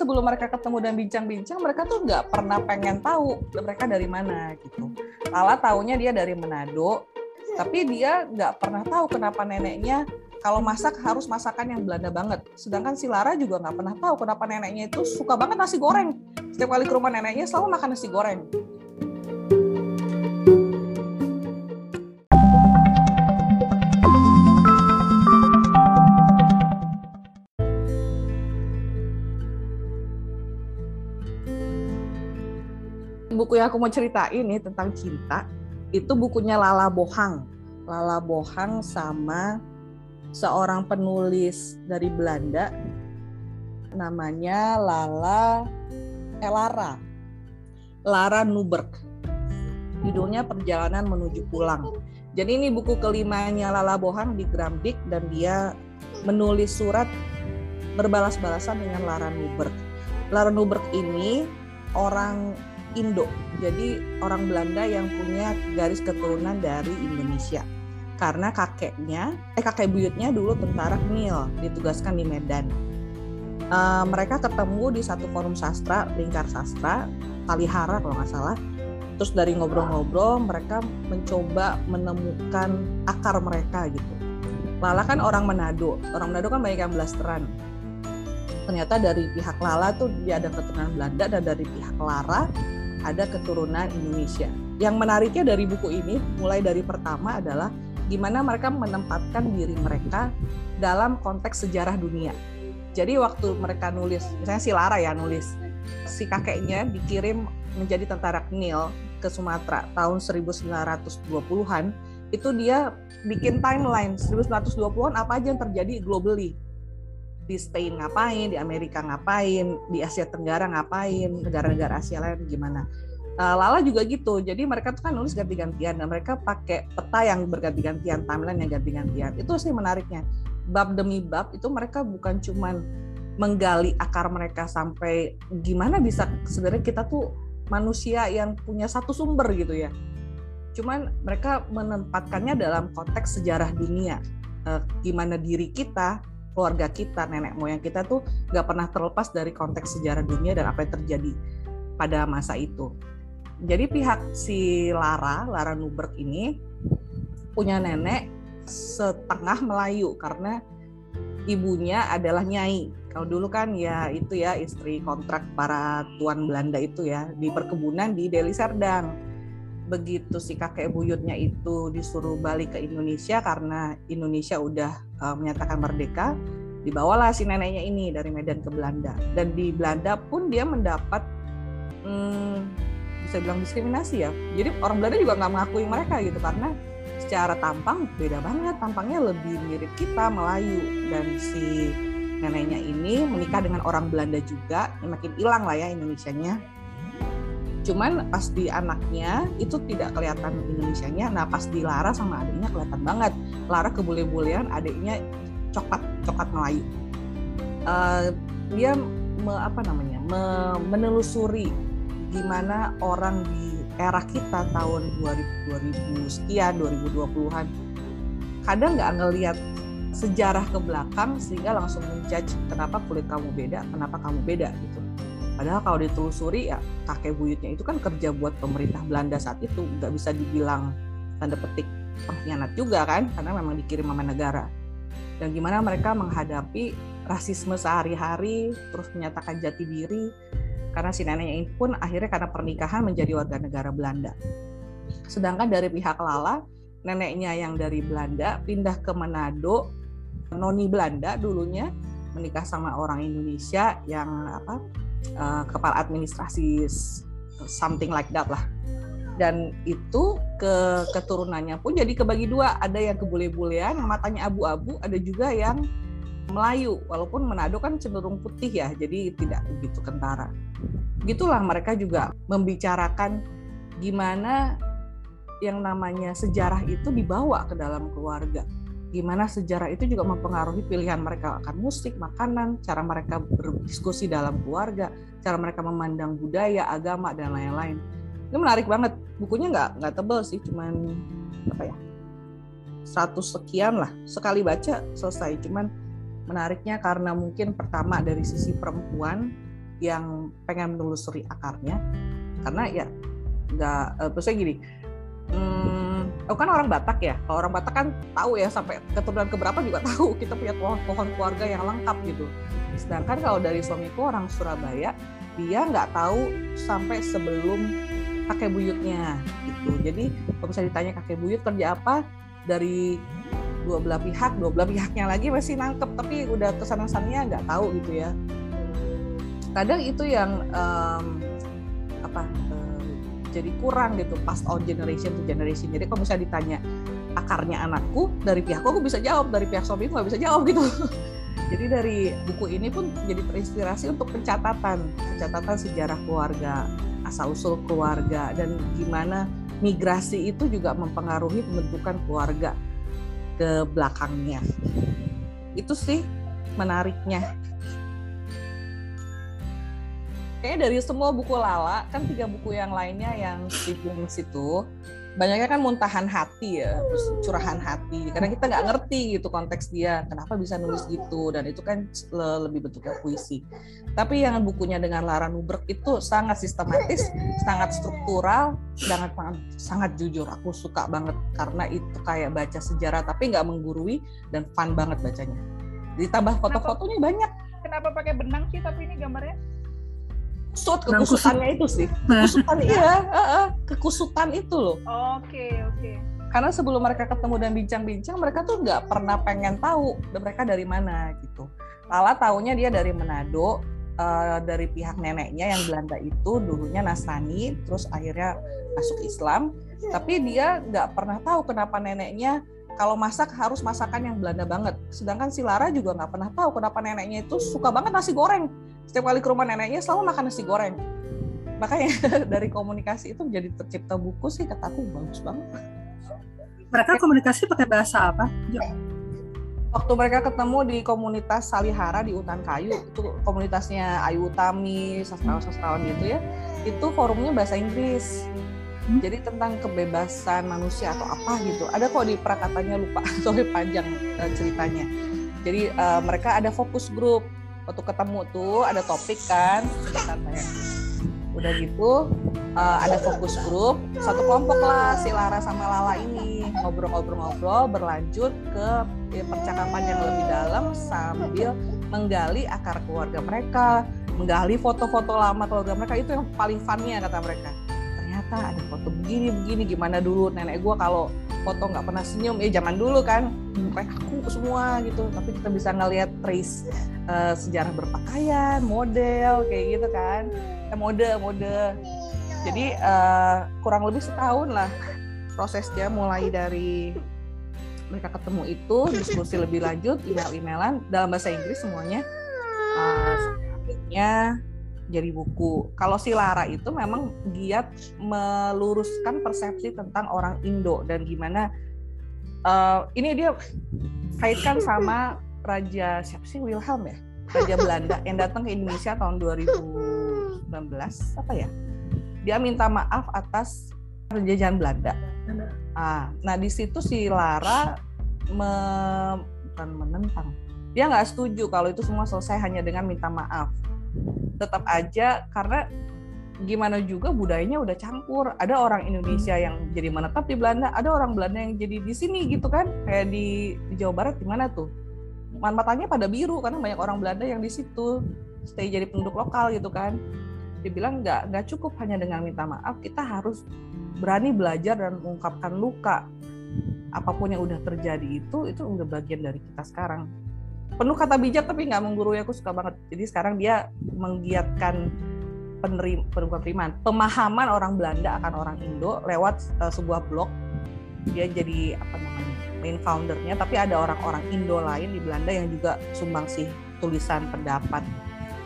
sebelum mereka ketemu dan bincang-bincang mereka tuh nggak pernah pengen tahu mereka dari mana gitu Lala taunya dia dari Manado tapi dia nggak pernah tahu kenapa neneknya kalau masak harus masakan yang Belanda banget. Sedangkan si Lara juga nggak pernah tahu kenapa neneknya itu suka banget nasi goreng. Setiap kali ke rumah neneknya selalu makan nasi goreng. Yang aku mau ceritain nih tentang cinta itu bukunya Lala Bohang. Lala Bohang sama seorang penulis dari Belanda namanya Lala Elara. Lara Nuberg. Judulnya Perjalanan Menuju Pulang. Jadi ini buku kelimanya Lala Bohang di Grambik dan dia menulis surat berbalas-balasan dengan Lara Nuberg. Lara Nuberg ini orang Indo. Jadi orang Belanda yang punya garis keturunan dari Indonesia. Karena kakeknya, eh kakek buyutnya dulu tentara Knil, ditugaskan di Medan. Uh, mereka ketemu di satu forum sastra, lingkar sastra, Kalihara kalau nggak salah. Terus dari ngobrol-ngobrol, mereka mencoba menemukan akar mereka gitu. Lala kan orang Manado, orang Manado kan banyak yang blasteran. Ternyata dari pihak Lala tuh dia ada keturunan Belanda dan dari pihak Lara ada keturunan Indonesia. Yang menariknya dari buku ini, mulai dari pertama adalah gimana mereka menempatkan diri mereka dalam konteks sejarah dunia. Jadi waktu mereka nulis, misalnya si Lara ya nulis, si kakeknya dikirim menjadi tentara Knil ke Sumatera tahun 1920-an, itu dia bikin timeline 1920-an apa aja yang terjadi globally di Spain ngapain, di Amerika ngapain, di Asia Tenggara ngapain, negara-negara Asia lain gimana. Uh, Lala juga gitu, jadi mereka tuh kan nulis ganti-gantian dan mereka pakai peta yang berganti-gantian, timeline yang ganti-gantian. Itu sih menariknya. Bab demi bab itu mereka bukan cuman menggali akar mereka sampai gimana bisa sebenarnya kita tuh manusia yang punya satu sumber gitu ya. Cuman mereka menempatkannya dalam konteks sejarah dunia. Uh, gimana diri kita keluarga kita, nenek moyang kita tuh nggak pernah terlepas dari konteks sejarah dunia dan apa yang terjadi pada masa itu. Jadi pihak si Lara, Lara Nuberg ini punya nenek setengah Melayu karena ibunya adalah nyai. Kalau dulu kan ya itu ya istri kontrak para tuan Belanda itu ya di perkebunan di Deli Serdang. Begitu si kakek buyutnya itu disuruh balik ke Indonesia karena Indonesia udah uh, menyatakan merdeka, dibawalah si neneknya ini dari Medan ke Belanda. Dan di Belanda pun dia mendapat hmm, bisa bilang diskriminasi ya. Jadi orang Belanda juga nggak mengakui mereka gitu karena secara tampang beda banget, tampangnya lebih mirip kita Melayu dan si neneknya ini menikah dengan orang Belanda juga, makin hilang lah ya Indonesianya. Cuman pas di anaknya itu tidak kelihatan Indonesianya, nah pas di Lara sama adiknya kelihatan banget. Lara kebule-bulean adiknya coklat coklat Melayu. Uh, dia me, apa namanya me, menelusuri gimana orang di era kita tahun 2000, 2000 sekian 2020-an kadang nggak ngelihat sejarah ke belakang sehingga langsung menjudge kenapa kulit kamu beda kenapa kamu beda gitu padahal kalau ditelusuri ya kakek buyutnya itu kan kerja buat pemerintah Belanda saat itu. Nggak bisa dibilang tanda petik pengkhianat juga kan karena memang dikirim sama negara. Dan gimana mereka menghadapi rasisme sehari-hari terus menyatakan jati diri karena si neneknya ini pun akhirnya karena pernikahan menjadi warga negara Belanda. Sedangkan dari pihak Lala neneknya yang dari Belanda pindah ke Manado. Noni Belanda dulunya menikah sama orang Indonesia yang apa uh, kepala administrasi something like that lah. Dan itu ke keturunannya pun jadi kebagi dua. Ada yang kebule-bulean yang matanya abu-abu ada juga yang Melayu. Walaupun Manado kan cenderung putih ya jadi tidak begitu kentara. Gitulah mereka juga membicarakan gimana yang namanya sejarah itu dibawa ke dalam keluarga gimana sejarah itu juga mempengaruhi pilihan mereka akan musik, makanan, cara mereka berdiskusi dalam keluarga, cara mereka memandang budaya, agama dan lain-lain. Ini menarik banget. Bukunya nggak nggak tebel sih cuman apa ya? Seratus sekian lah. Sekali baca selesai. Cuman menariknya karena mungkin pertama dari sisi perempuan yang pengen menelusuri akarnya. Karena ya nggak terusnya gini hmm, aku kan orang Batak ya? Kalau orang Batak kan tahu ya sampai keturunan keberapa juga tahu kita punya pohon-pohon keluarga yang lengkap gitu. Sedangkan kalau dari suamiku orang Surabaya dia nggak tahu sampai sebelum kakek buyutnya gitu. Jadi kalau bisa ditanya kakek buyut kerja apa dari dua belah pihak dua belah pihaknya lagi masih nangkep tapi udah ke sana sananya nggak tahu gitu ya. Kadang itu yang um, apa jadi kurang gitu. Past on generation to generation. Jadi kalau misalnya ditanya akarnya anakku dari pihakku aku bisa jawab. Dari pihak suamiku nggak bisa jawab gitu. Jadi dari buku ini pun jadi terinspirasi untuk pencatatan. Pencatatan sejarah keluarga asal usul keluarga dan gimana migrasi itu juga mempengaruhi pembentukan keluarga ke belakangnya. Itu sih menariknya. Kayaknya dari semua buku Lala, kan tiga buku yang lainnya yang di situ, banyaknya kan muntahan hati ya, terus curahan hati. Karena kita nggak ngerti gitu konteks dia, kenapa bisa nulis gitu, dan itu kan lebih bentuknya puisi. Tapi yang bukunya dengan Lara Nubrek itu sangat sistematis, sangat struktural, sangat sangat jujur. Aku suka banget karena itu kayak baca sejarah tapi nggak menggurui dan fun banget bacanya. Ditambah foto-fotonya banyak. Kenapa pakai benang sih tapi ini gambarnya? Kusut kekusutannya itu sih nah. kekusutan iya kekusutan itu loh oke okay, oke okay. karena sebelum mereka ketemu dan bincang-bincang mereka tuh nggak pernah pengen tahu mereka dari mana gitu Lala taunya dia dari Manado uh, dari pihak neneknya yang Belanda itu dulunya Nasrani terus akhirnya masuk Islam tapi dia nggak pernah tahu kenapa neneknya kalau masak harus masakan yang Belanda banget. Sedangkan si Lara juga nggak pernah tahu kenapa neneknya itu suka banget nasi goreng setiap kali ke rumah neneknya selalu makan nasi goreng. Makanya dari komunikasi itu menjadi tercipta buku sih kataku bagus banget. Mereka komunikasi pakai bahasa apa? Waktu mereka ketemu di komunitas Salihara di Utan Kayu itu komunitasnya Ayu Utami sastrawan-sastrawan gitu ya itu forumnya bahasa Inggris. Hmm? jadi tentang kebebasan manusia atau apa gitu. Ada kok di prakatanya lupa. Soalnya panjang uh, ceritanya. Jadi uh, mereka ada fokus grup waktu ketemu tuh ada topik kan udah gitu uh, ada fokus grup satu kelompok lah si Lara sama Lala ini. Ngobrol-ngobrol-ngobrol berlanjut ke ya, percakapan yang lebih dalam sambil menggali akar keluarga mereka menggali foto-foto lama keluarga mereka. Itu yang paling funnya kata mereka. Ternyata ada foto begini begini gimana dulu nenek gue kalau foto nggak pernah senyum. Eh zaman dulu kan. Kayak aku semua gitu. Tapi kita bisa ngelihat trace uh, sejarah berpakaian model kayak gitu kan. Eh, mode mode. Jadi uh, kurang lebih setahun lah prosesnya mulai dari mereka ketemu itu diskusi lebih lanjut email-emailan. Dalam bahasa Inggris semuanya uh, akhirnya jadi buku. Kalau si Lara itu memang giat meluruskan persepsi tentang orang Indo dan gimana uh, ini dia kaitkan sama Raja siapa sih Wilhelm ya? Raja Belanda yang datang ke Indonesia tahun 2019 apa ya? Dia minta maaf atas penjajahan Belanda. Ah, nah di situ si Lara me, bukan menentang. Dia nggak setuju kalau itu semua selesai hanya dengan minta maaf tetap aja karena gimana juga budayanya udah campur. Ada orang Indonesia yang jadi menetap di Belanda, ada orang Belanda yang jadi di sini gitu kan. Kayak di, di Jawa Barat gimana tuh? Matanya pada biru karena banyak orang Belanda yang di situ stay jadi penduduk lokal gitu kan. Dia bilang nggak nggak cukup hanya dengan minta maaf, kita harus berani belajar dan mengungkapkan luka. Apa pun yang udah terjadi itu itu udah bagian dari kita sekarang penuh kata bijak tapi nggak menggurui aku suka banget. Jadi sekarang dia menggiatkan penerima penerimaan pemahaman orang Belanda akan orang Indo lewat uh, sebuah blog. Dia jadi apa namanya main foundernya tapi ada orang-orang Indo lain di Belanda yang juga sumbang sih tulisan pendapat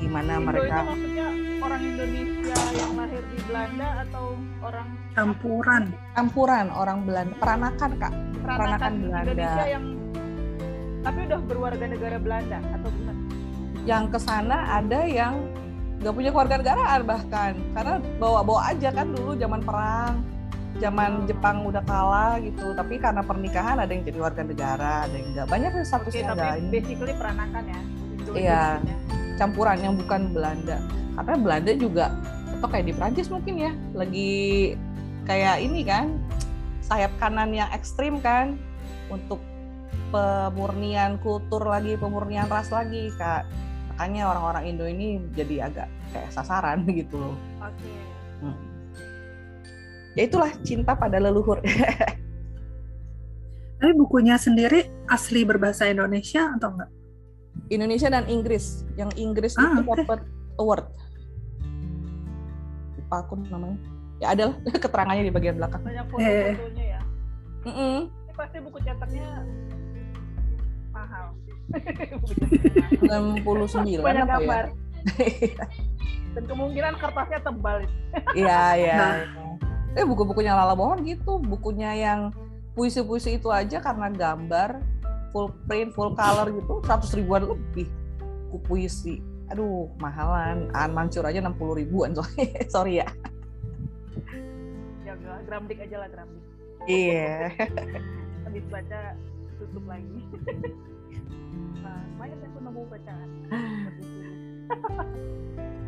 gimana Indo mereka itu maksudnya orang Indonesia yang lahir di Belanda atau orang campuran. Campuran orang Belanda. Peranakan kak. Peranakan, peranakan Belanda. Indonesia yang tapi udah berwarga negara Belanda atau bukan? Yang ke sana ada yang nggak punya keluarga negaraan bahkan. Karena bawa-bawa aja kan dulu zaman perang zaman oh. Jepang udah kalah gitu. Tapi karena pernikahan ada yang jadi warga negara ada yang enggak banyak statusnya okay, tapi ini. basically peranakan ya iya. campuran yang bukan Belanda. Karena Belanda juga atau kayak di Prancis mungkin ya. Lagi kayak ini kan sayap kanan yang ekstrim kan untuk pemurnian kultur lagi pemurnian ras lagi kak makanya orang-orang Indo ini jadi agak kayak sasaran gitu loh Oke. Hmm. ya itulah cinta pada leluhur Tapi bukunya sendiri asli berbahasa Indonesia atau enggak? Indonesia dan Inggris yang Inggris Ah, itu oke. dapat award lupa aku namanya ya ada lah keterangannya di bagian belakang Banyak Eh. foto-fotonya ya. Mm-mm. Ini pasti buku cetaknya mahal. 69 Banyak apa ya gambar. Dan kemungkinan kertasnya tebal. Iya, iya. Nah. Eh buku-bukunya Lala Bohong gitu, bukunya yang puisi-puisi itu aja karena gambar full print, full color gitu, 100 ribuan lebih buku puisi. Aduh, mahalan. An Mansur aja 60 ribuan soalnya. Sorry ya. Ya gramdik aja lah gramdik. Iya. Habis baca tutup lagi. Nah, makanya saya senang mau bacaan ah.